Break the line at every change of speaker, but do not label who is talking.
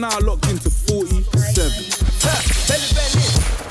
now locked into 47. Belly, belly.